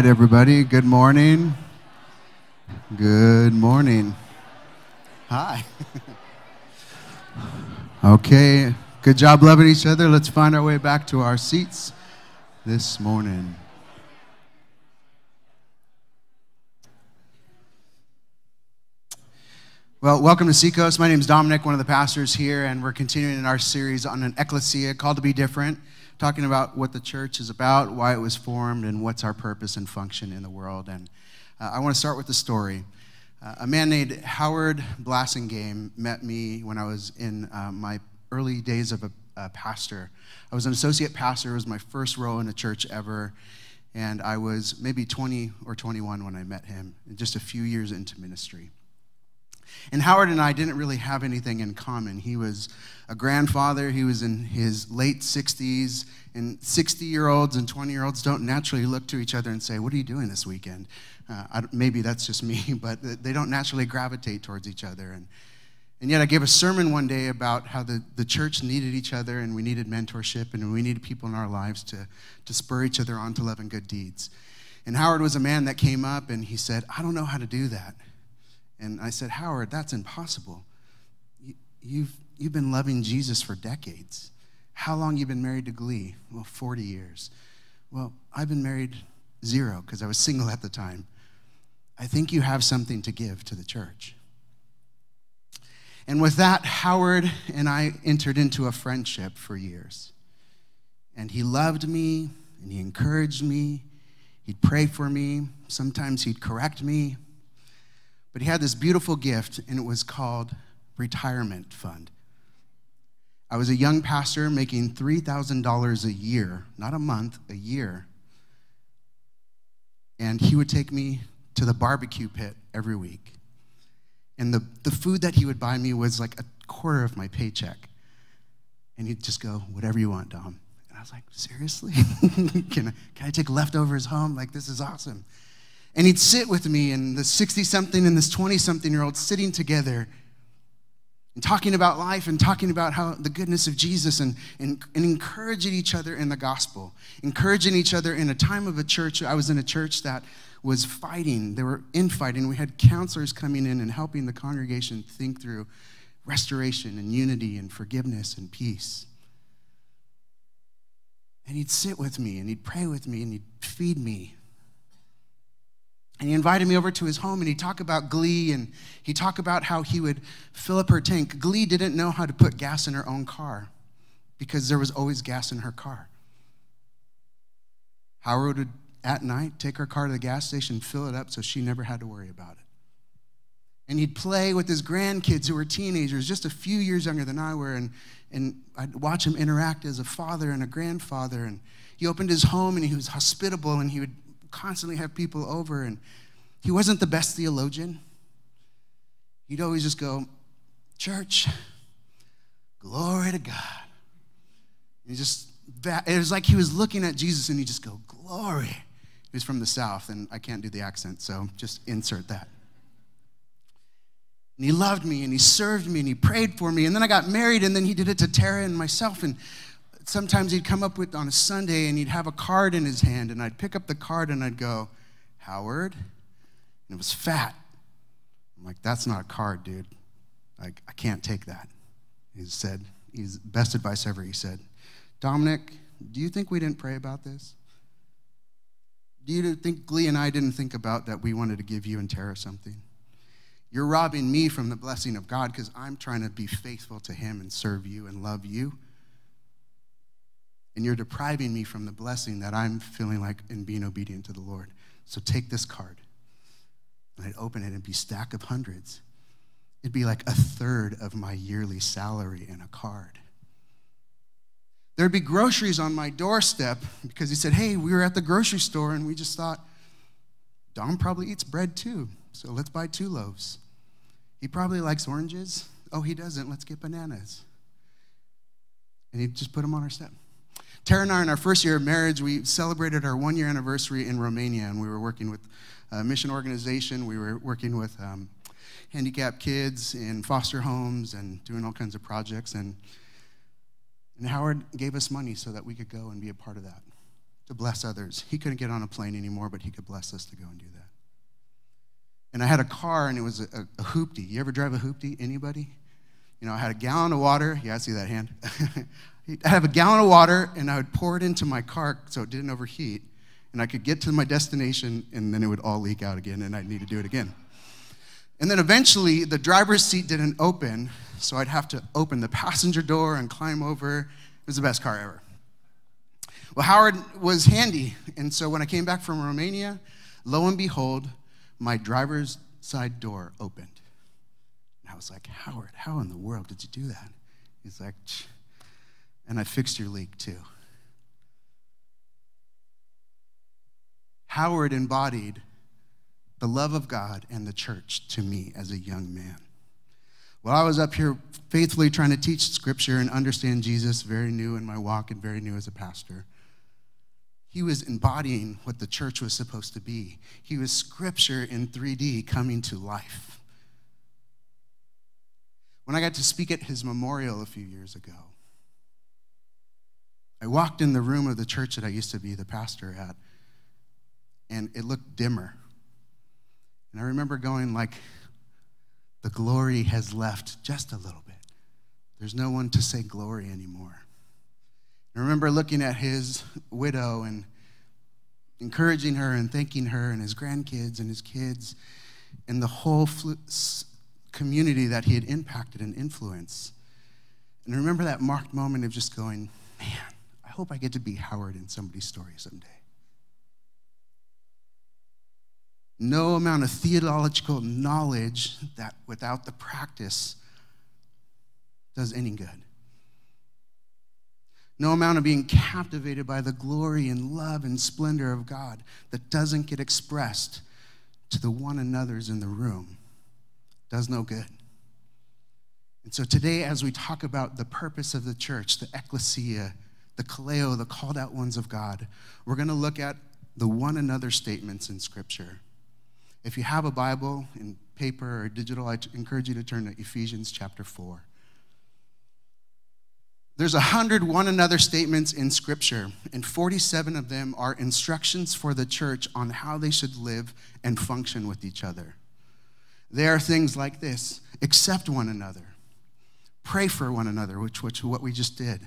right, everybody. Good morning. Good morning. Hi. okay. Good job loving each other. Let's find our way back to our seats this morning. Well, welcome to Seacoast. My name is Dominic, one of the pastors here, and we're continuing in our series on an Ekklesia called to be different talking about what the church is about, why it was formed, and what's our purpose and function in the world. And uh, I want to start with the story. Uh, a man named Howard Blassingame met me when I was in uh, my early days of a, a, pastor. I was an associate pastor. It was my first role in a church ever. And I was maybe 20 or 21 when I met him, just a few years into ministry. And Howard and I didn't really have anything in common. He was a grandfather, he was in his late 60s, and 60 year olds and 20 year olds don't naturally look to each other and say, What are you doing this weekend? Uh, maybe that's just me, but they don't naturally gravitate towards each other. And, and yet, I gave a sermon one day about how the, the church needed each other and we needed mentorship and we needed people in our lives to, to spur each other on to love and good deeds. And Howard was a man that came up and he said, I don't know how to do that. And I said, Howard, that's impossible. You, you've, you've been loving Jesus for decades. How long you been married to Glee? Well, 40 years. Well, I've been married zero because I was single at the time. I think you have something to give to the church. And with that, Howard and I entered into a friendship for years. And he loved me and he encouraged me. He'd pray for me. Sometimes he'd correct me. But he had this beautiful gift, and it was called retirement fund. I was a young pastor making $3,000 a year, not a month, a year. And he would take me to the barbecue pit every week. And the, the food that he would buy me was like a quarter of my paycheck. And he'd just go, whatever you want, Dom. And I was like, seriously? can, I, can I take leftovers home? Like, this is awesome. And he'd sit with me and the 60 something and this 20 something year old sitting together and talking about life and talking about how the goodness of Jesus and, and, and encouraging each other in the gospel, encouraging each other in a time of a church. I was in a church that was fighting, they were infighting. We had counselors coming in and helping the congregation think through restoration and unity and forgiveness and peace. And he'd sit with me and he'd pray with me and he'd feed me and he invited me over to his home and he talked about Glee and he talked about how he would fill up her tank. Glee didn't know how to put gas in her own car because there was always gas in her car. Howard would, at night, take her car to the gas station, fill it up so she never had to worry about it. And he'd play with his grandkids who were teenagers, just a few years younger than I were, and, and I'd watch him interact as a father and a grandfather. And he opened his home and he was hospitable and he would constantly have people over, and he wasn't the best theologian. He'd always just go, Church, glory to God. And he just, that it was like he was looking at Jesus and he just go, Glory. He was from the South, and I can't do the accent, so just insert that. And he loved me and he served me and he prayed for me. And then I got married, and then he did it to Tara and myself. And sometimes he'd come up with on a Sunday and he'd have a card in his hand, and I'd pick up the card and I'd go, Howard? And it was fat. I'm like, that's not a card, dude. Like, I can't take that. He said, he's best advice ever. He said, Dominic, do you think we didn't pray about this? Do you think Glee and I didn't think about that we wanted to give you and Tara something? You're robbing me from the blessing of God because I'm trying to be faithful to Him and serve you and love you and you're depriving me from the blessing that I'm feeling like in being obedient to the Lord. So take this card. And I'd open it and be stack of hundreds. It'd be like a third of my yearly salary in a card. There'd be groceries on my doorstep because he said, Hey, we were at the grocery store and we just thought, Dom probably eats bread too, so let's buy two loaves. He probably likes oranges. Oh, he doesn't. Let's get bananas. And he'd just put them on our step. Tara and I, in our first year of marriage, we celebrated our one year anniversary in Romania, and we were working with a mission organization. We were working with um, handicapped kids in foster homes and doing all kinds of projects. And, and Howard gave us money so that we could go and be a part of that to bless others. He couldn't get on a plane anymore, but he could bless us to go and do that. And I had a car, and it was a, a, hoopty. You ever drive a hoopty? Anybody? You know, I had a gallon of water. Yeah, I see that hand. I have a gallon of water, and I would pour it into my car so it didn't overheat. And I could get to my destination, and then it would all leak out again, and I'd need to do it again. And then eventually, the driver's seat didn't open, so I'd have to open the passenger door and climb over. It was the best car ever. Well, Howard was handy, and so when I came back from Romania, lo and behold, my driver's side door opened. And I was like, Howard, how in the world did you do that? He's like, and I fixed your leak too. Howard embodied the love of God and the church to me as a young man. While I was up here faithfully trying to teach scripture and understand Jesus, very new in my walk and very new as a pastor, he was embodying what the church was supposed to be. He was scripture in 3D coming to life. When I got to speak at his memorial a few years ago, I walked in the room of the church that I used to be the pastor at, and it looked dimmer. And I remember going like, the glory has left just a little bit. There's no one to say glory anymore. I remember looking at his widow and encouraging her and thanking her and his grandkids and his kids and the whole community that he had impacted and influenced. And I remember that marked moment of just going, man, hope I get to be Howard in somebody's story someday. no amount of theological knowledge that without the practice does any good. No amount of being captivated by the glory and love and splendor of God that doesn't get expressed to the one another's in the room does no good. And so today, as we talk about the purpose of the church, the ekklesia, the kaleo, the called out ones of God, we're going to look at the one another statements in Scripture. If you have a Bible in paper or digital, I encourage you to turn to Ephesians chapter 4. There's a hundred one another statements in Scripture, and 47 of them are instructions for the church on how they should live and function with each other. There are things like this accept one another, pray for one another, which, which what we just did.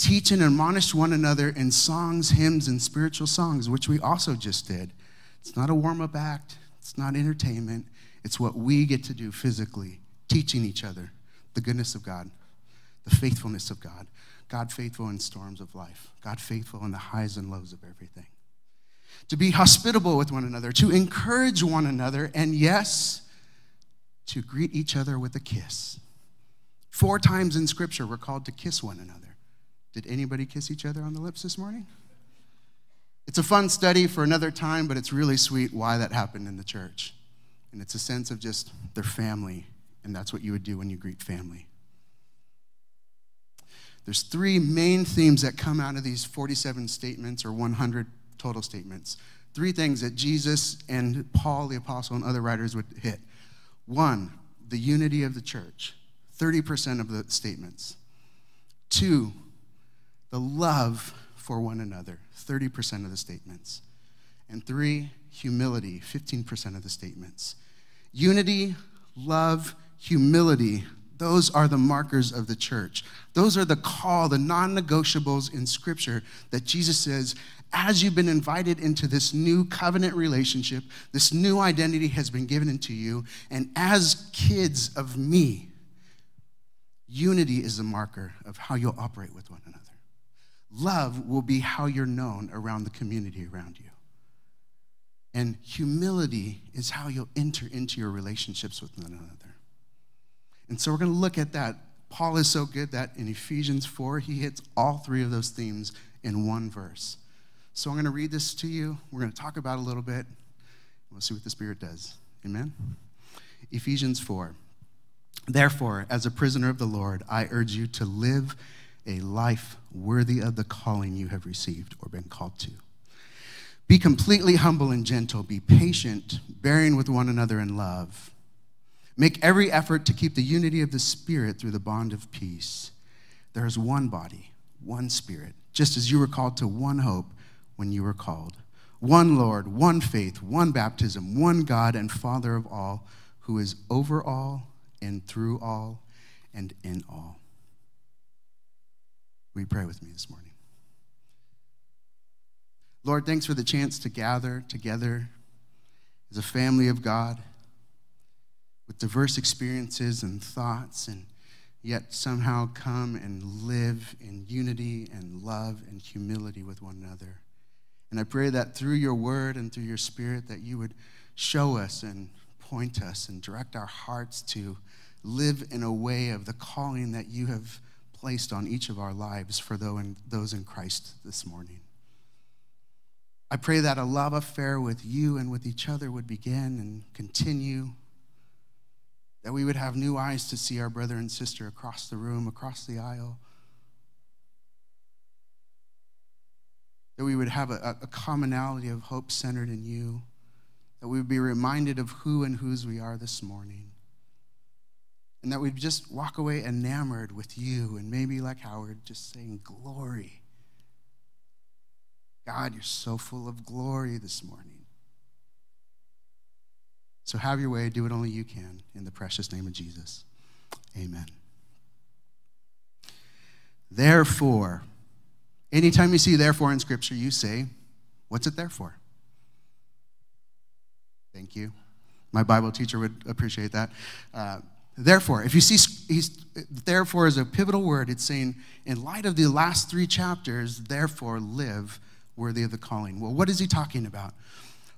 Teach and admonish one another in songs, hymns, and spiritual songs, which we also just did. It's not a warm up act, it's not entertainment. It's what we get to do physically, teaching each other the goodness of God, the faithfulness of God. God faithful in storms of life, God faithful in the highs and lows of everything. To be hospitable with one another, to encourage one another, and yes, to greet each other with a kiss. Four times in Scripture, we're called to kiss one another. Did anybody kiss each other on the lips this morning? It's a fun study for another time, but it's really sweet why that happened in the church. And it's a sense of just their family, and that's what you would do when you greet family. There's three main themes that come out of these 47 statements or 100 total statements. Three things that Jesus and Paul, the apostle, and other writers would hit. One, the unity of the church, 30% of the statements. Two, the love for one another, 30% of the statements. And three, humility, 15% of the statements. Unity, love, humility, those are the markers of the church. Those are the call, the non negotiables in Scripture that Jesus says, as you've been invited into this new covenant relationship, this new identity has been given into you, and as kids of me, unity is the marker of how you'll operate with one another. Love will be how you're known around the community around you. And humility is how you'll enter into your relationships with one another. And so we're going to look at that. Paul is so good that in Ephesians 4, he hits all three of those themes in one verse. So I'm going to read this to you. We're going to talk about a little bit. We'll see what the Spirit does. Amen? Ephesians 4. Therefore, as a prisoner of the Lord, I urge you to live a life worthy of the calling you have received or been called to. Be completely humble and gentle. Be patient, bearing with one another in love. Make every effort to keep the unity of the Spirit through the bond of peace. There is one body, one Spirit, just as you were called to one hope when you were called. One Lord, one faith, one baptism, one God and Father of all, who is over all and through all and in all. Will you pray with me this morning? Lord, thanks for the chance to gather together as a family of God with diverse experiences and thoughts, and yet somehow come and live in unity and love and humility with one another. And I pray that through your word and through your spirit that you would show us and point us and direct our hearts to live in a way of the calling that you have placed on each of our lives for those in Christ this morning. I pray that a love affair with you and with each other would begin and continue, that we would have new eyes to see our brother and sister across the room, across the aisle, that we would have a, a commonality of hope centered in you, that we would be reminded of who and whose we are this morning, and that we'd just walk away enamored with you, and maybe like Howard, just saying, Glory God, you're so full of glory this morning. So have your way, do what only you can. In the precious name of Jesus. Amen. Therefore, anytime you see therefore in Scripture, you say, What's it there for? Thank you. My Bible teacher would appreciate that. Uh, therefore, if you see, therefore is a pivotal word. It's saying, in light of the last three chapters, therefore live worthy of the calling. Well, what is he talking about?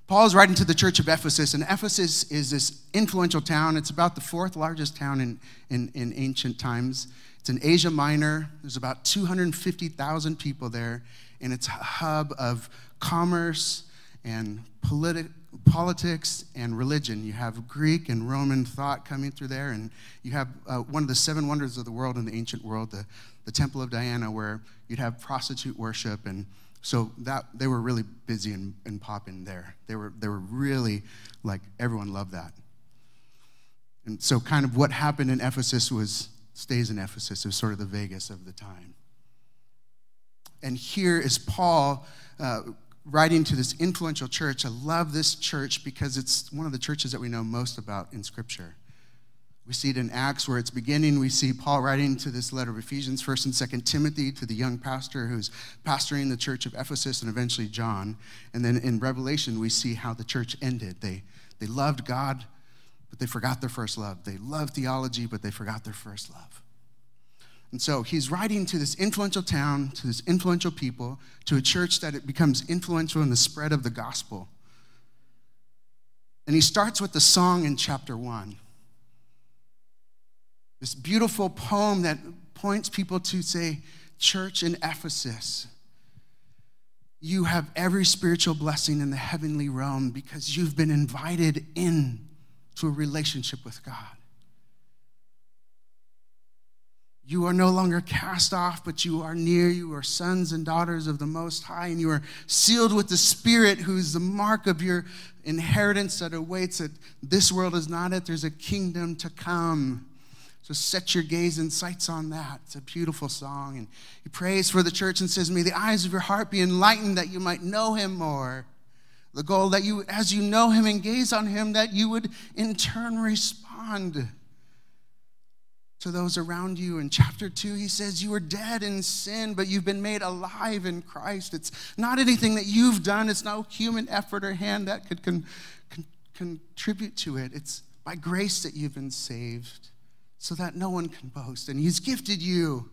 Paul is writing to the church of Ephesus, and Ephesus is this influential town. It's about the fourth largest town in, in, in ancient times. It's in Asia Minor. There's about 250,000 people there, and it's a hub of commerce and politi- politics and religion. You have Greek and Roman thought coming through there, and you have uh, one of the seven wonders of the world in the ancient world, the, the Temple of Diana, where you'd have prostitute worship and so that they were really busy and, and popping there. They were, they were really like everyone loved that. And so kind of what happened in Ephesus was stays in Ephesus. It was sort of the Vegas of the time. And here is Paul uh, writing to this influential church. I love this church because it's one of the churches that we know most about in Scripture. We see it in Acts where it's beginning. We see Paul writing to this letter of Ephesians, 1st and 2nd Timothy, to the young pastor who's pastoring the church of Ephesus and eventually John. And then in Revelation, we see how the church ended. They, they loved God, but they forgot their first love. They loved theology, but they forgot their first love. And so he's writing to this influential town, to this influential people, to a church that it becomes influential in the spread of the gospel. And he starts with the song in chapter one. This beautiful poem that points people to say, Church in Ephesus, you have every spiritual blessing in the heavenly realm because you've been invited in to a relationship with God. You are no longer cast off, but you are near. You are sons and daughters of the Most High, and you are sealed with the Spirit, who is the mark of your inheritance that awaits it. This world is not it, there's a kingdom to come. So set your gaze and sights on that. It's a beautiful song. And he prays for the church and says, May the eyes of your heart be enlightened that you might know him more. The goal that you, as you know him and gaze on him, that you would in turn respond to those around you. In chapter 2, he says, You are dead in sin, but you've been made alive in Christ. It's not anything that you've done, it's no human effort or hand that could con- con- contribute to it. It's by grace that you've been saved so that no one can boast. And He's gifted you.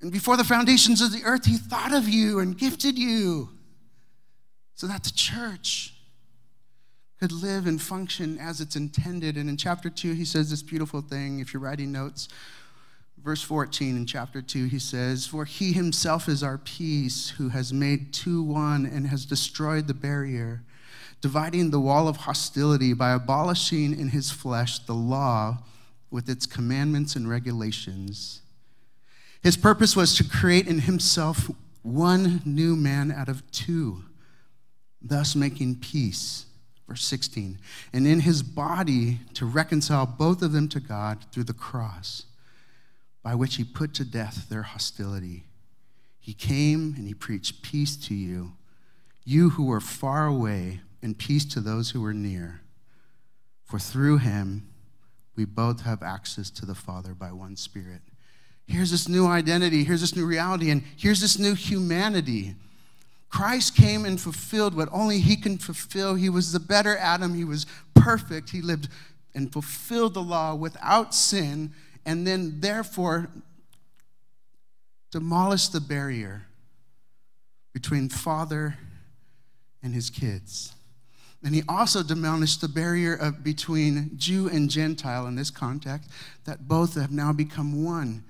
And before the foundations of the earth, He thought of you and gifted you so that the church could live and function as it's intended. And in chapter 2, He says this beautiful thing. If you're writing notes, verse 14 in chapter 2, He says, For He Himself is our peace, who has made two one and has destroyed the barrier dividing the wall of hostility by abolishing in his flesh the law with its commandments and regulations. His purpose was to create in himself one new man out of two, thus making peace. Verse 16. And in his body to reconcile both of them to God through the cross, by which he put to death their hostility. He came and he preached peace to you, you who were far away, and peace to those who were near. For through him, we both have access to the Father by one Spirit. Here's this new identity, here's this new reality, and here's this new humanity. Christ came and fulfilled what only he can fulfill. He was the better Adam, he was perfect, he lived and fulfilled the law without sin, and then therefore demolished the barrier between father and his kids. And he also demolished the barrier of between Jew and Gentile in this context, that both have now become one.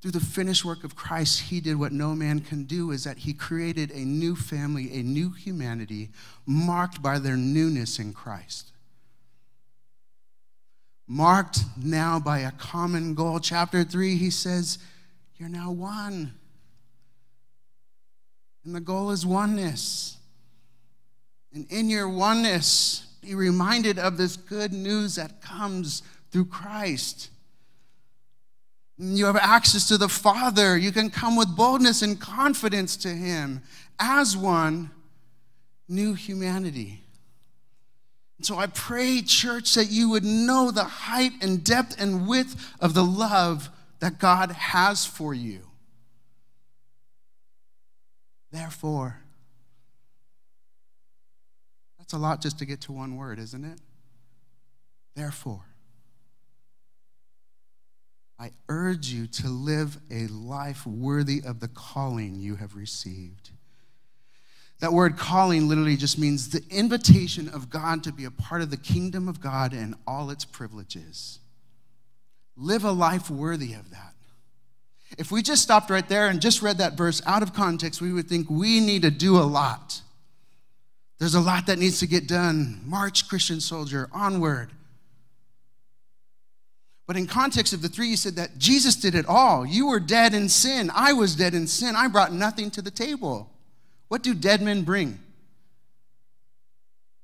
Through the finished work of Christ, he did what no man can do, is that he created a new family, a new humanity, marked by their newness in Christ. Marked now by a common goal. Chapter 3, he says, You're now one. And the goal is oneness. And in your oneness, be reminded of this good news that comes through Christ. You have access to the Father. You can come with boldness and confidence to Him as one new humanity. So I pray, church, that you would know the height and depth and width of the love that God has for you. Therefore, that's a lot just to get to one word, isn't it? Therefore, I urge you to live a life worthy of the calling you have received. That word calling literally just means the invitation of God to be a part of the kingdom of God and all its privileges. Live a life worthy of that. If we just stopped right there and just read that verse out of context, we would think we need to do a lot. There's a lot that needs to get done. March, Christian soldier, onward. But in context of the three, you said that Jesus did it all. You were dead in sin. I was dead in sin. I brought nothing to the table. What do dead men bring?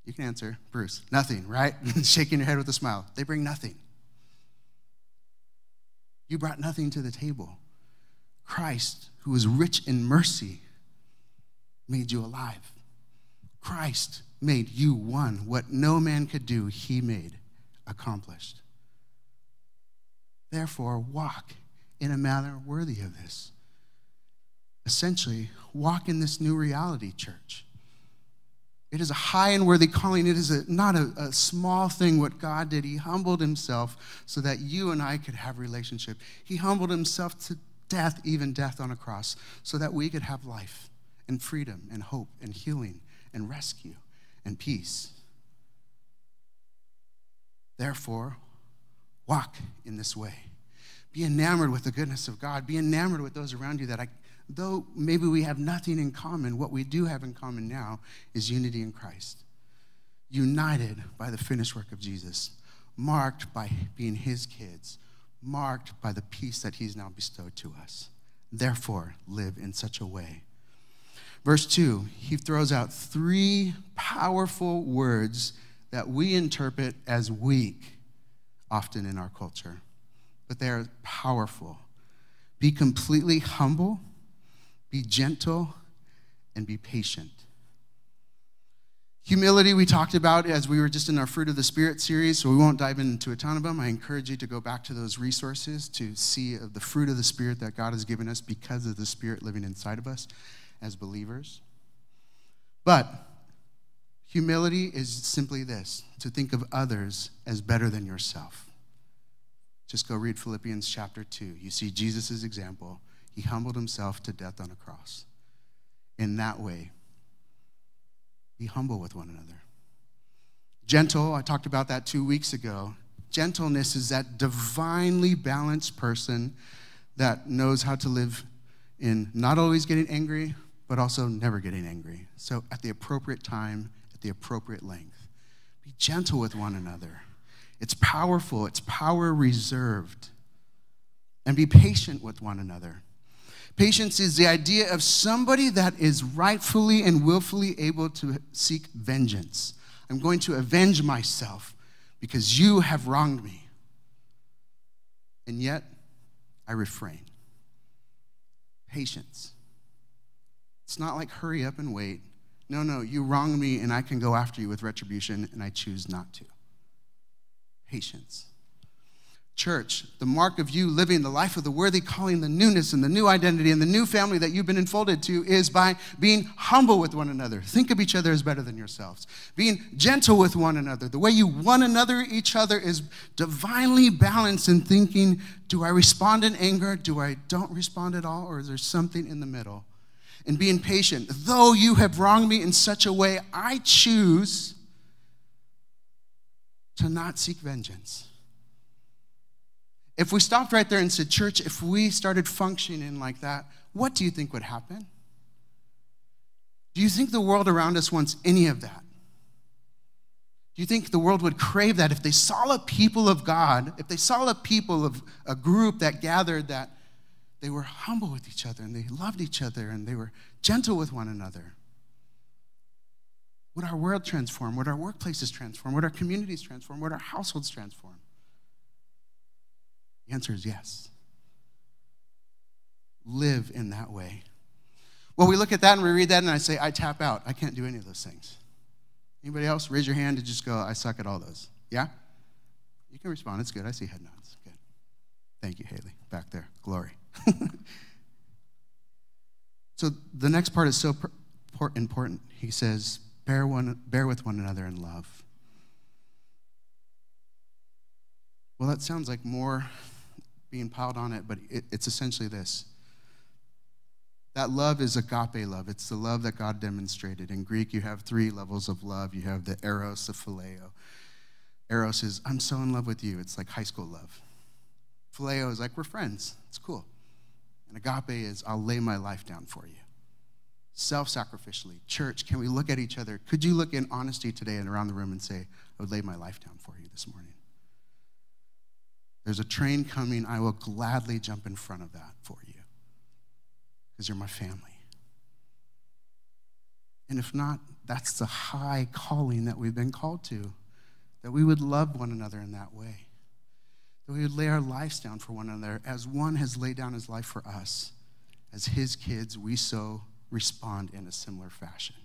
You can answer, Bruce. Nothing, right? Shaking your head with a smile. They bring nothing. You brought nothing to the table. Christ, who is rich in mercy, made you alive. Christ made you one. What no man could do, he made accomplished. Therefore, walk in a manner worthy of this. Essentially, walk in this new reality, church. It is a high and worthy calling. It is a, not a, a, small thing what God did. He humbled himself so that you and I could have relationship. He humbled himself to death, even death on a cross, so that we could have life and freedom and hope and healing and rescue and peace. Therefore, walk in this way. Be enamored with the goodness of God. Be enamored with those around you that I, though maybe we have nothing in common, what we do have in common now is unity in Christ. United by the finished work of Jesus, marked by being his kids, marked by the peace that he's now bestowed to us. Therefore, live in such a way Verse 2, he throws out three powerful words that we interpret as weak often in our culture, but they are powerful. Be completely humble, be gentle, and be patient. Humility, we talked about as we were just in our Fruit of the Spirit series, so we won't dive into a ton of them. I encourage you to go back to those resources to see the fruit of the Spirit that God has given us because of the Spirit living inside of us as believers. But humility is simply this to think of others as better than yourself. Just go read Philippians chapter 2. You see Jesus' example. He humbled himself to death on a cross. In that way, be humble with one another. Gentle, I talked about that two weeks ago. Gentleness is that divinely balanced person that knows how to live in not always getting angry, but also never getting angry. So, at the appropriate time, the appropriate length, be gentle with one another. It's powerful, it's power reserved. And be patient with one another. Patience is the idea of somebody that is rightfully and willfully able to seek vengeance. I'm going to avenge myself because you have wronged me. And yet, I refrain. Patience It's not like hurry up and wait. No, no, you wrong me and I can go after you with retribution, and I choose not to. Patience. Church, the mark of you living the life of the worthy calling, the newness and the new identity and the new family that you've been enfolded to is by being humble with one another. Think of each other as better than yourselves. Being gentle with one another. The way you one another each other is divinely balanced in thinking, do I respond in anger? Do I don't respond at all? Or is there something in the middle? And being patient. Though you have wronged me in such a way, I choose to not seek vengeance. If we stopped right there and said, Church, if we started functioning like that, what do you think would happen? Do you think the world around us wants any of that? Do you think the world would crave that if they saw a people of God, if they saw a people of a group that gathered that they were humble with each other and they loved each other and they were gentle with one another? Would our world transform? Would our workplaces transform? Would our communities transform? Would our households transform? The answer is yes. Live in that way. Well, we look at that and we read that and I say, I tap out. I can't do any of those things. Anybody else? Raise your hand and just go, I suck at all those. Yeah? You can respond. It's good. I see head nods. Good. Thank you, Haley. Back there. Glory. so the next part is so important. He says, bear, one, bear with one another in love. Well, that sounds like more being piled on it, but it, it's essentially this. That love is agape love. It's the love that God demonstrated. In Greek, you have three levels of love. You have the eros, the phileo. Eros is, I'm so in love with you. It's like high school love. Phileo is like, we're friends. It's cool. And agape is, I'll lay my life down for you. Self sacrificially. Church, can we look at each other? Could you look in honesty today and around the room and say, I would lay my life down for you this morning? There's a train coming. I will gladly jump in front of that for you because you're my family. And if not, that's the high calling that we've been called to, that we would love one another in that way, that we would lay our lives down for one another as one has laid down his life for us. As his kids, we so respond in a similar fashion.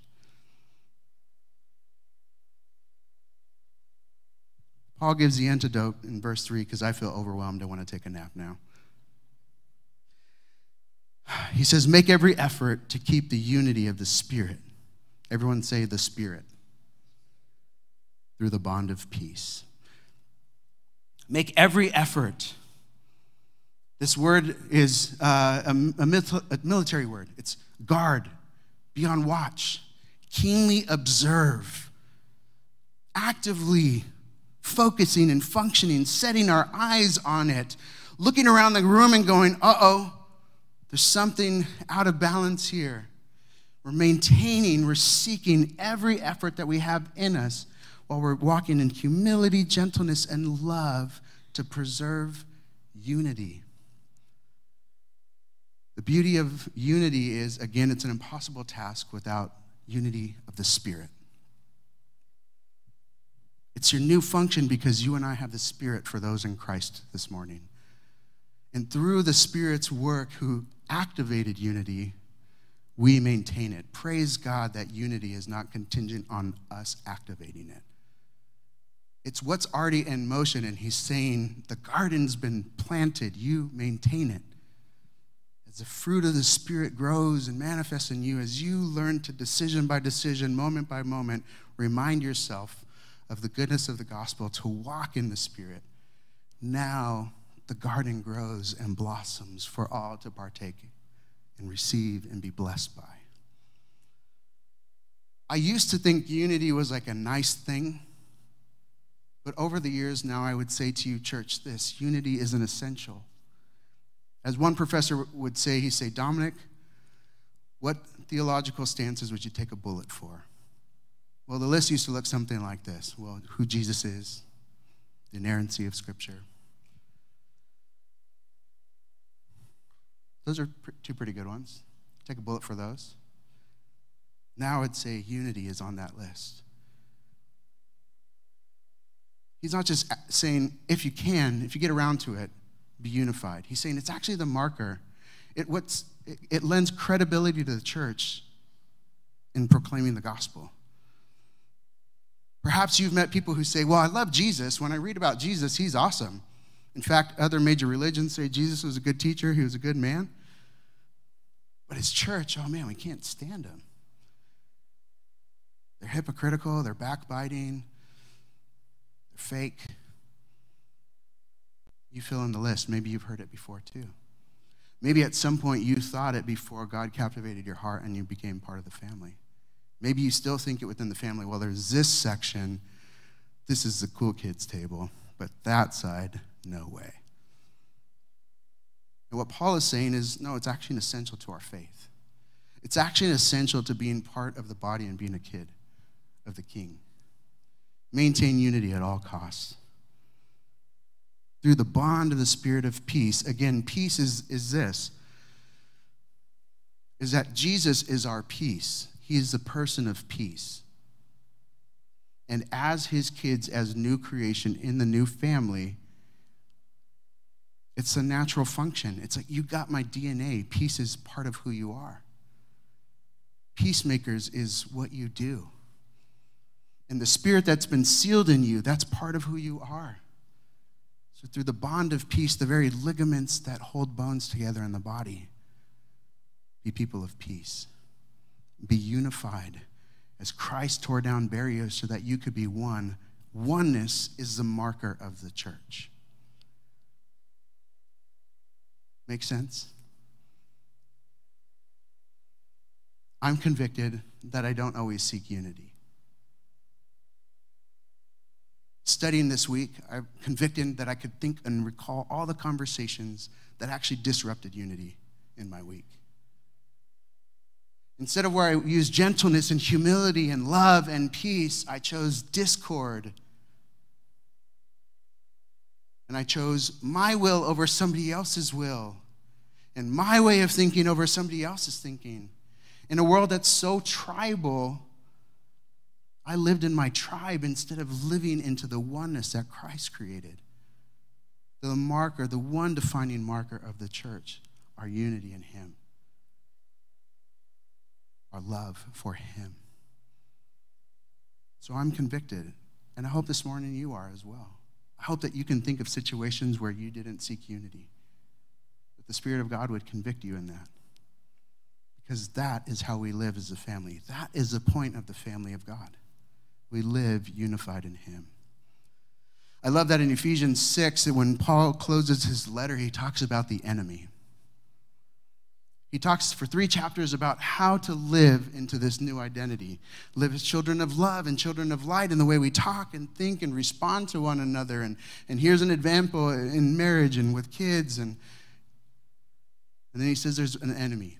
Paul gives the antidote in verse 3 because I feel overwhelmed. I want to take a nap now. He says, Make every effort to keep the unity of the Spirit. Everyone say the Spirit through the bond of peace. Make every effort. This word is uh, a, a military word. It's guard, be on watch, keenly observe, actively focusing and functioning, setting our eyes on it, looking around the room and going, uh oh, there's something out of balance here. We're maintaining, we're seeking every effort that we have in us while we're walking in humility, gentleness, and love to preserve unity. The beauty of unity is, again, it's an impossible task without unity of the Spirit. It's your new function because you and I have the Spirit for those in Christ this morning. And through the Spirit's work, who activated unity, we maintain it. Praise God that unity is not contingent on us activating it. It's what's already in motion, and He's saying, The garden's been planted, you maintain it. As the fruit of the Spirit grows and manifests in you, as you learn to decision by decision, moment by moment, remind yourself of the goodness of the gospel, to walk in the Spirit, now the garden grows and blossoms for all to partake and receive and be blessed by. I used to think unity was like a nice thing, but over the years now I would say to you, church, this unity is an essential. As one professor would say, he'd say, Dominic, what theological stances would you take a bullet for? Well, the list used to look something like this well, who Jesus is, the inerrancy of Scripture. Those are two pretty good ones. Take a bullet for those. Now I'd say unity is on that list. He's not just uh, saying, if you can, if you get around to it, be unified. He's saying it's actually the marker. It, what's, it, it lends credibility to the church in proclaiming the gospel. Perhaps you've met people who say, Well, I love Jesus. When I read about Jesus, he's awesome. In fact, other major religions say Jesus was a good teacher, he was a good man. But his church, oh man, we can't stand him. They're hypocritical, they're backbiting, they're fake. You fill in the list. Maybe you've heard it before too. Maybe at some point you thought it before God captivated your heart and you became part of the family. Maybe you still think it within the family. Well, there's this section. This is the cool kids table. But that side, no way. And what Paul is saying is no, it's actually essential to our faith. It's actually essential to being part of the body and being a kid of the king. Maintain unity at all costs. Through the bond of the spirit of peace. Again, peace is, is this is that Jesus is our peace. He is the person of peace. And as his kids, as new creation in the new family, it's a natural function. It's like, you got my DNA. Peace is part of who you are. Peacemakers is what you do. And the spirit that's been sealed in you, that's part of who you are. So, through the bond of peace, the very ligaments that hold bones together in the body, be people of peace. Be unified as Christ tore down barriers so that you could be one. Oneness is the marker of the church. Make sense? I'm convicted that I don't always seek unity. Studying this week, I'm convicted that I could think and recall all the conversations that actually disrupted unity in my week. Instead of where I used gentleness and humility and love and peace, I chose discord. And I chose my will over somebody else's will and my way of thinking over somebody else's thinking. In a world that's so tribal, I lived in my tribe instead of living into the oneness that Christ created. The marker, the one defining marker of the church, our unity in Him, our love for Him. So I'm convicted, and I hope this morning you are as well. I hope that you can think of situations where you didn't seek unity that the Spirit of God would convict you in that. Because that is how we live as a family. That is the point of the family of God. We live unified in Him. I love that in Ephesians 6, that when Paul closes his letter, he talks about the enemy. He talks for three chapters about how to live into this new identity. Live as children of love and children of light in the way we talk and think and respond to one another. And, and here's an example in marriage and with kids and and then he says there's an enemy.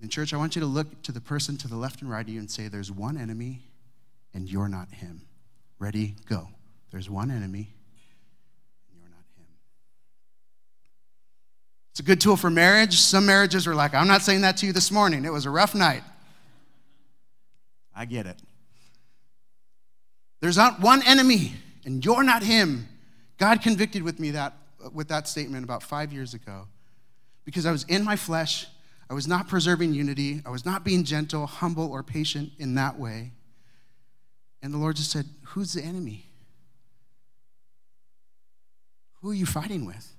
In church, I want you to look to the person to the left and right of you and say, There's one enemy, and you're not him. Ready? Go. There's one enemy, and you're not him. It's a good tool for marriage. Some marriages are like, I'm not saying that to you this morning. It was a rough night. I get it. There's not one enemy, and you're not him. God convicted with me that, with that statement about five years ago because I was in my flesh. I was not preserving unity. I was not being gentle, humble, or patient in that way. And the Lord just said, Who's the enemy? Who are you fighting with?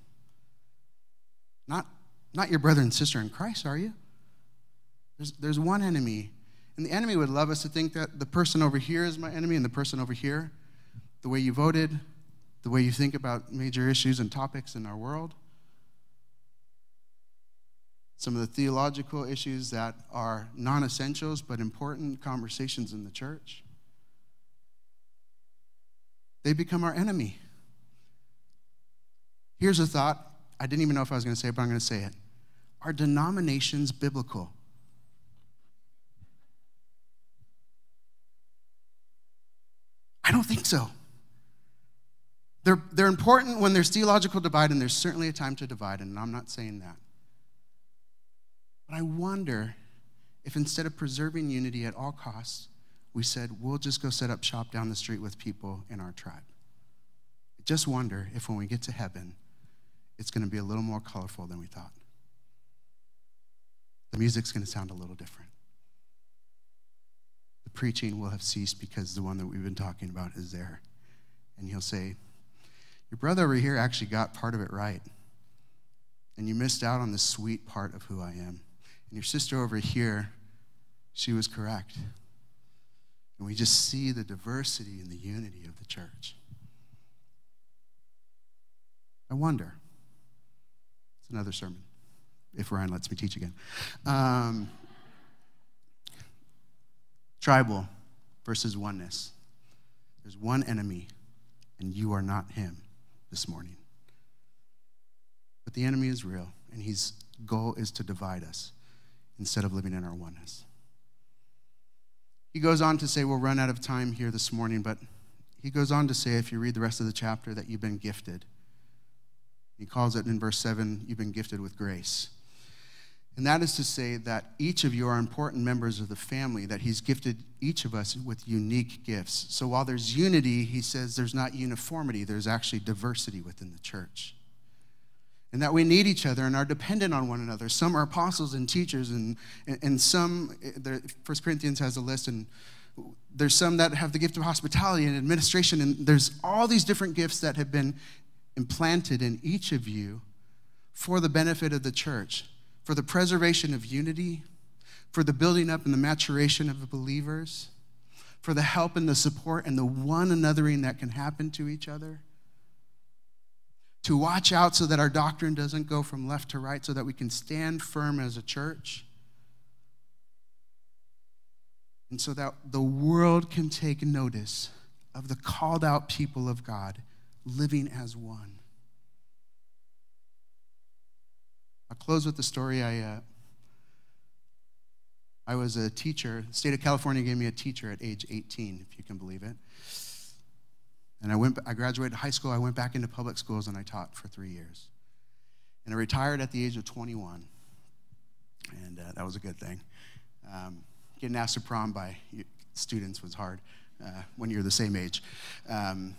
Not, not your brother and sister in Christ, are you? There's, there's one enemy. And the enemy would love us to think that the person over here is my enemy and the person over here, the way you voted, the way you think about major issues and topics in our world some of the theological issues that are non essentials but important conversations in the church. They become our enemy. Here's a thought I didn't even know if I was going to say it, but I'm going to say it. Are denominations biblical? I don't think so. They're, they're important when there's theological divide, and there's certainly a time to divide, and I'm not saying that. But I wonder if instead of preserving unity at all costs, we said, we'll just go set up shop down the street with people in our tribe. I just wonder if when we get to heaven, it's going to be a little more colorful than we thought. The music's going to sound a little different. The preaching will have ceased because the one that we've been talking about is there. And he'll say, Your brother over here actually got part of it right. And you missed out on the sweet part of who I am. And your sister over here, she was correct. And we just see the diversity and the unity of the church. I wonder. It's another sermon, if Ryan lets me teach again. Um, tribal versus oneness. There's one enemy, and you are not him this morning. But the enemy is real, and his goal is to divide us instead of living in our oneness. He goes on to say, we'll run out of time here this morning, but he goes on to say, if you read the rest of the chapter, that you've been gifted. He calls it in verse 7 you've been gifted with grace. And that is to say that each of you are important members of the family, that He's gifted each of us with unique gifts. So while there's unity, He says there's not uniformity, there's actually diversity within the church. And that we need each other and are dependent on one another. Some are apostles and teachers, and, and some, eh, First Corinthians has a list, and there's some that have the gift of hospitality and administration, and there's all these different gifts that have been implanted in each of you for the benefit of the church, for the preservation of unity, for the building up and the maturation of the believers, for the help and the support and the one anothering that can happen to each other. To watch out so that our doctrine doesn't go from left to right, so that we can stand firm as a church. And so that the world can take notice of the called out people of God living as one. I'll close with the story. I, uh, I was a teacher. The state of California gave me a teacher at age 18, if you can believe it. And I, went, I graduated high school. I went back into public schools and I taught for three years. And I retired at the age of 21. And uh, that was a good thing. Um, getting asked to prom by students was hard uh, when you're the same age. Um,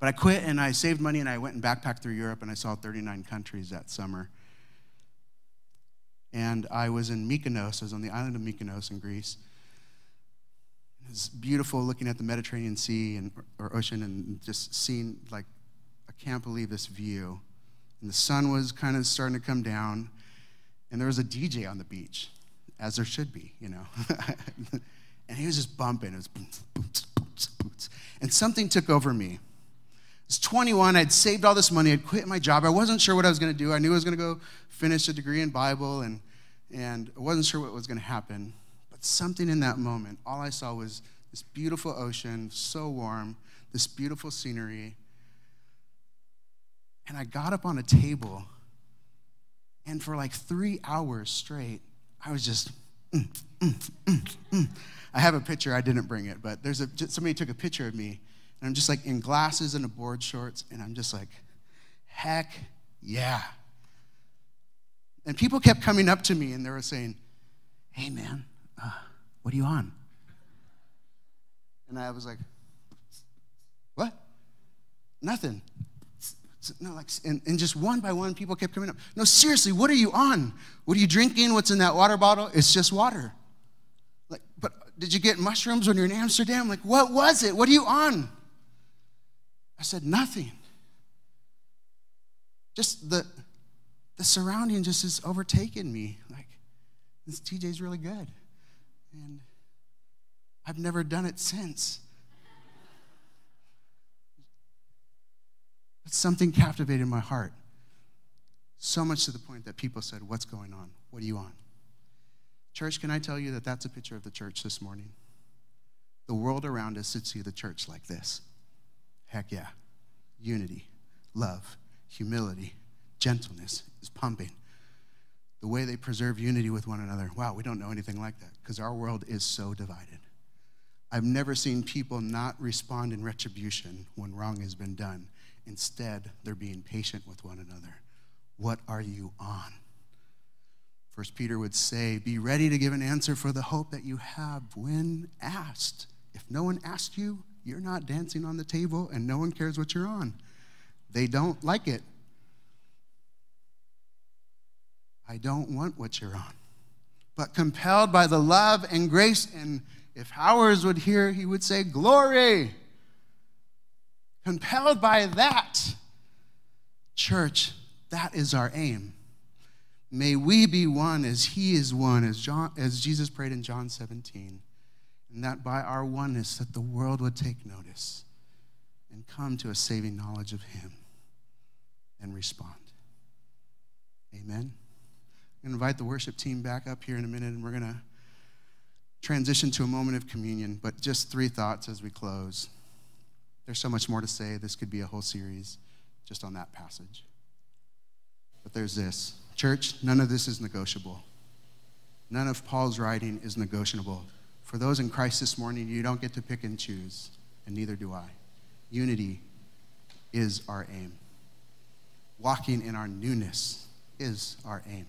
but I quit and I saved money and I went and backpacked through Europe and I saw 39 countries that summer. And I was in Mykonos, I was on the island of Mykonos in Greece. It was beautiful looking at the Mediterranean Sea and, or ocean and just seeing, like, I can't believe this view. And the sun was kind of starting to come down, and there was a DJ on the beach, as there should be, you know. and he was just bumping. It was boom, boom, boom, boom. And something took over me I was 21. I'd saved all this money. I'd quit my job. I wasn't sure what I was going to do. I knew I was going to go finish a degree in Bible, and, and I wasn't sure what was going to happen. But something in that moment, all I saw was this beautiful ocean, so warm, this beautiful scenery. And I got up on a table, and for like three hours straight, I was just, mm, mm, mm, mm. I have a picture, I didn't bring it, but there's a, somebody took a picture of me and I'm just like in glasses and a board shorts, and I'm just like, heck yeah. And people kept coming up to me and they were saying, hey man, what are you on? And I was like, what? Nothing. No, like, and, and just one by one, people kept coming up. No, seriously, what are you on? What are you drinking? What's in that water bottle? It's just water. Like, but did you get mushrooms when you're in Amsterdam? Like, what was it? What are you on? I said, nothing. Just the, the surrounding just has overtaken me. Like, this DJ's really good. And I've never done it since. But something captivated my heart. So much to the point that people said, What's going on? What are you on? Church, can I tell you that that's a picture of the church this morning? The world around us should see the church like this. Heck yeah. Unity, love, humility, gentleness is pumping. The way they preserve unity with one another. Wow, we don't know anything like that because our world is so divided. I've never seen people not respond in retribution when wrong has been done. Instead, they're being patient with one another. What are you on? First Peter would say, Be ready to give an answer for the hope that you have when asked. If no one asked you, you're not dancing on the table and no one cares what you're on. They don't like it. I don't want what you're on. but compelled by the love and grace. And if Howers would hear, he would say, Glory. Compelled by that. Church, that is our aim. May we be one as he is one, as, John, as Jesus prayed in John 17. And that by our oneness, that the world would take notice and come to a saving knowledge of him and respond. Amen. Invite the worship team back up here in a minute, and we're going to transition to a moment of communion. But just three thoughts as we close. There's so much more to say. This could be a whole series just on that passage. But there's this Church, none of this is negotiable. None of Paul's writing is negotiable. For those in Christ this morning, you don't get to pick and choose, and neither do I. Unity is our aim. Walking in our newness is our aim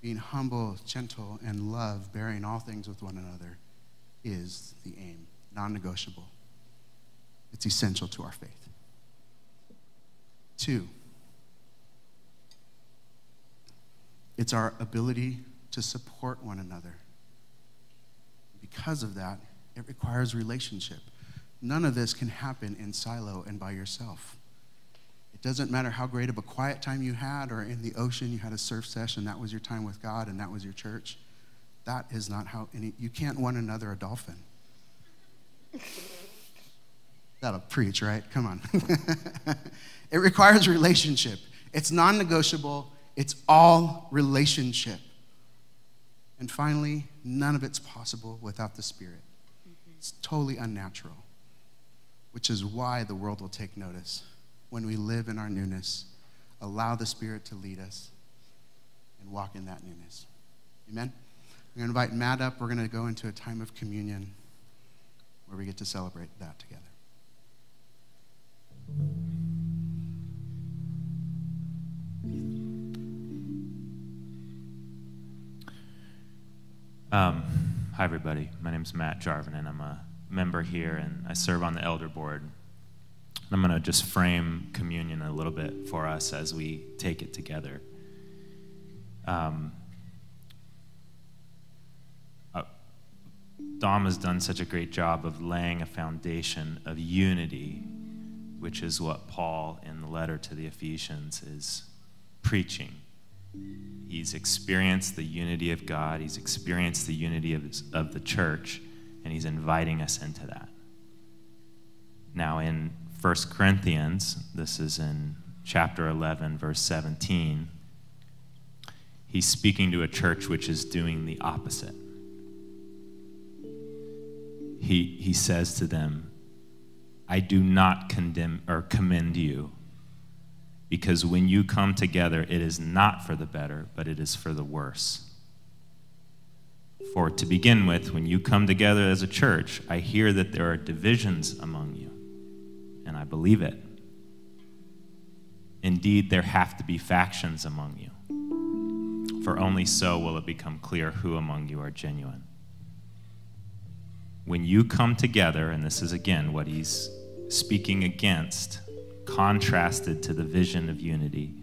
being humble, gentle, and love, bearing all things with one another, is the aim, non negotiable. It's essential to our faith. Two, it's our ability to support one another. Because of that, it requires relationship. None of this can happen in silo and by yourself. Doesn't matter how great of a quiet time you had or in the ocean you had a surf session, that was your time with God and that was your church. That is not how any, you can't one another a dolphin. That'll preach, right? Come on. it requires relationship. It's non negotiable, it's all relationship. And finally, none of it's possible without the Spirit. It's totally unnatural, which is why the world will take notice when we live in our newness. Allow the Spirit to lead us and walk in that newness. Amen? I'm going to invite Matt up. We're going to go into a time of communion where we get to celebrate that together. Um, hi, everybody. My name is Matt Jarvin, and I'm a member here, and I serve on the elder board I'm going to just frame communion a little bit for us as we take it together. Um, uh, Dom has done such a great job of laying a foundation of unity, which is what Paul in the letter to the Ephesians is preaching. He's experienced the unity of God, he's experienced the unity of, his, of the church, and he's inviting us into that. Now, in 1 Corinthians, this is in chapter 11, verse 17, he's speaking to a church which is doing the opposite. He, he says to them, I do not condemn or commend you, because when you come together, it is not for the better, but it is for the worse. For to begin with, when you come together as a church, I hear that there are divisions among you believe it. Indeed, there have to be factions among you, for only so will it become clear who among you are genuine. When you come together, and this is again what he's speaking against, contrasted to the vision of unity,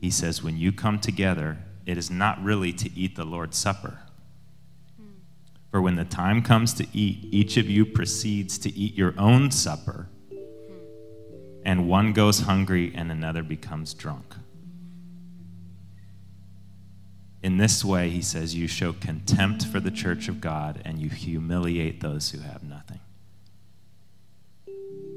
he says, when you come together, it is not really to eat the Lord's Supper for when the time comes to eat, each of you proceeds to eat your own supper, and one goes hungry and another becomes drunk. In this way, he says, you show contempt for the church of God and you humiliate those who have nothing.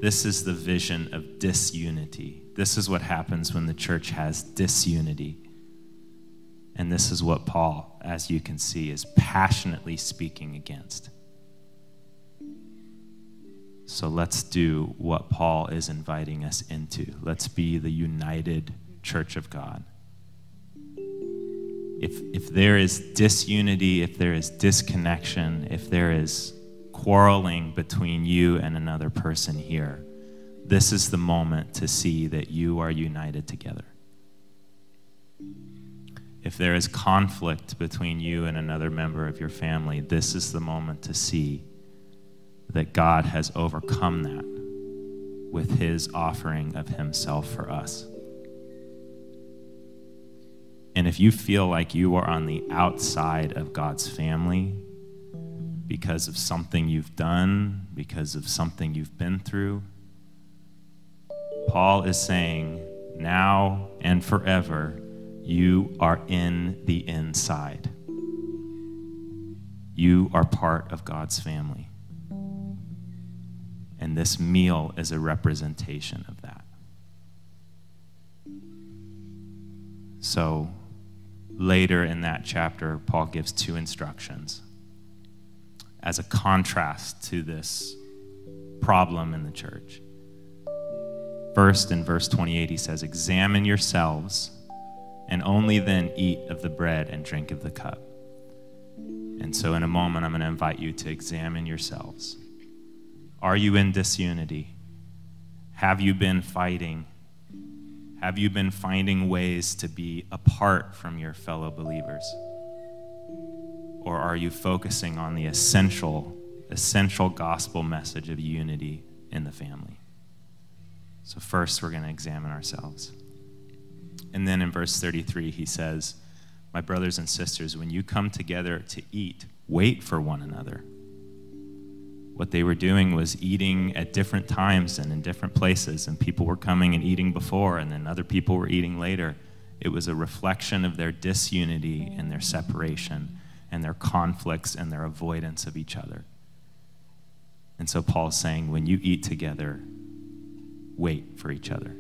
This is the vision of disunity. This is what happens when the church has disunity. And this is what Paul, as you can see, is passionately speaking against. So let's do what Paul is inviting us into. Let's be the united church of God. If, if there is disunity, if there is disconnection, if there is quarreling between you and another person here, this is the moment to see that you are united together if there is conflict between you and another member of your family, this is the moment to see that God has overcome that with his offering of himself for us. And if you feel like you are on the outside of God's family because of something you've done, because of something you've been through, Paul is saying, now and forever, you are in the inside. You are part of God's family. And this meal is a representation of that. So, later in that chapter, Paul gives two instructions as a contrast to this problem in the church. First, in verse 28, he says, Examine yourselves, and only then eat of the bread and drink of the cup. And so, in a moment, I'm going to invite you to examine yourselves. Are you in disunity? Have you been fighting? Have you been finding ways to be apart from your fellow believers? Or are you focusing on the essential, essential gospel message of unity in the family? So, first, we're going to examine ourselves. And then in verse 33, he says, My brothers and sisters, when you come together to eat, wait for one another what they were doing was eating at different times and in different places, and people were coming and eating before, and then other people were eating later. It was a reflection of their disunity and their separation and their conflicts and their avoidance of each other. And so Paul's saying, when you eat together, wait for each other.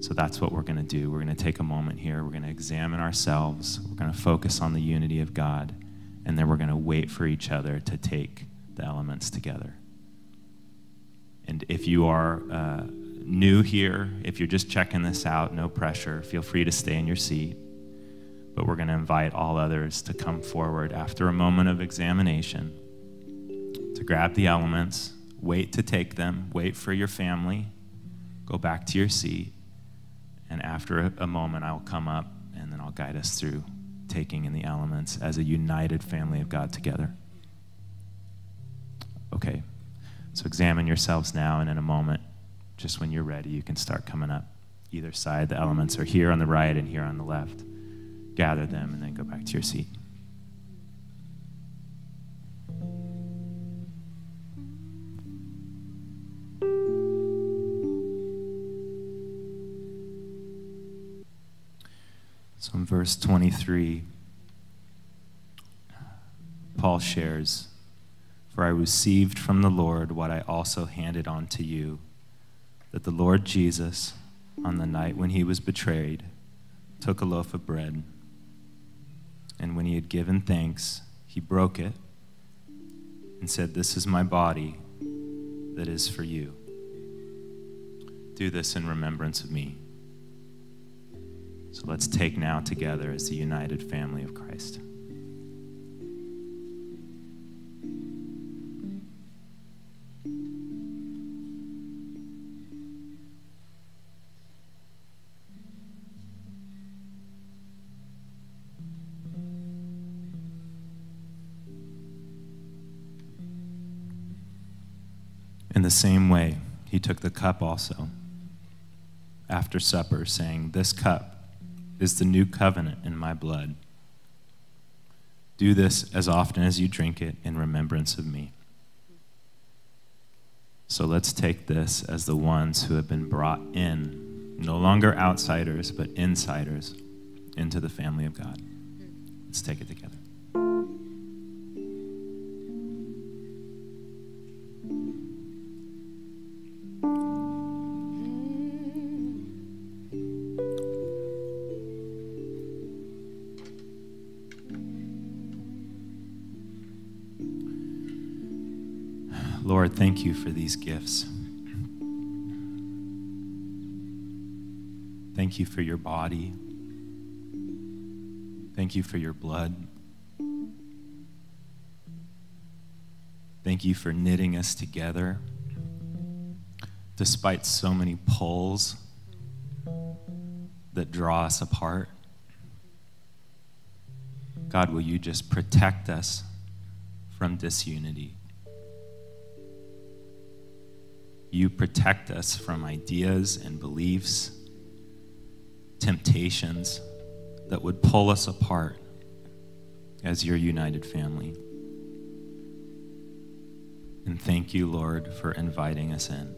So that's what we're going to do. We're going to take a moment here. We're going to examine ourselves. We're going to focus on the unity of God. And then we're going to wait for each other to take the elements together. And if you are uh, new here, if you're just checking this out, no pressure, feel free to stay in your seat. But we're going to invite all others to come forward after a moment of examination to grab the elements, wait to take them, wait for your family, go back to your seat, and after a moment, I'll come up and then I'll guide us through taking in the elements as a united family of God together. Okay, so examine yourselves now, and in a moment, just when you're ready, you can start coming up either side. The elements are here on the right and here on the left. Gather them and then go back to your seat. Verse 23, Paul shares for I received from the Lord what I also handed on to you that the Lord Jesus, on the night when he was betrayed, took a loaf of bread. And when he had given thanks, he broke it and said, This is my body that is for you. Do this in remembrance of me. So let's take now together as the united family of Christ. In the same way, he took the cup also after supper, saying, This cup is the new covenant in my blood. Do this as often as you drink it in remembrance of me. So let's take this as the ones who have been brought in, no longer outsiders, but insiders into the family of God. Let's take it together. These gifts. Thank you for your body. Thank you for your blood. Thank you for knitting us together despite so many pulls that draw us apart. God, will you just protect us from disunity? You protect us from ideas and beliefs, temptations that would pull us apart as your united family. And thank you, Lord, for inviting us in.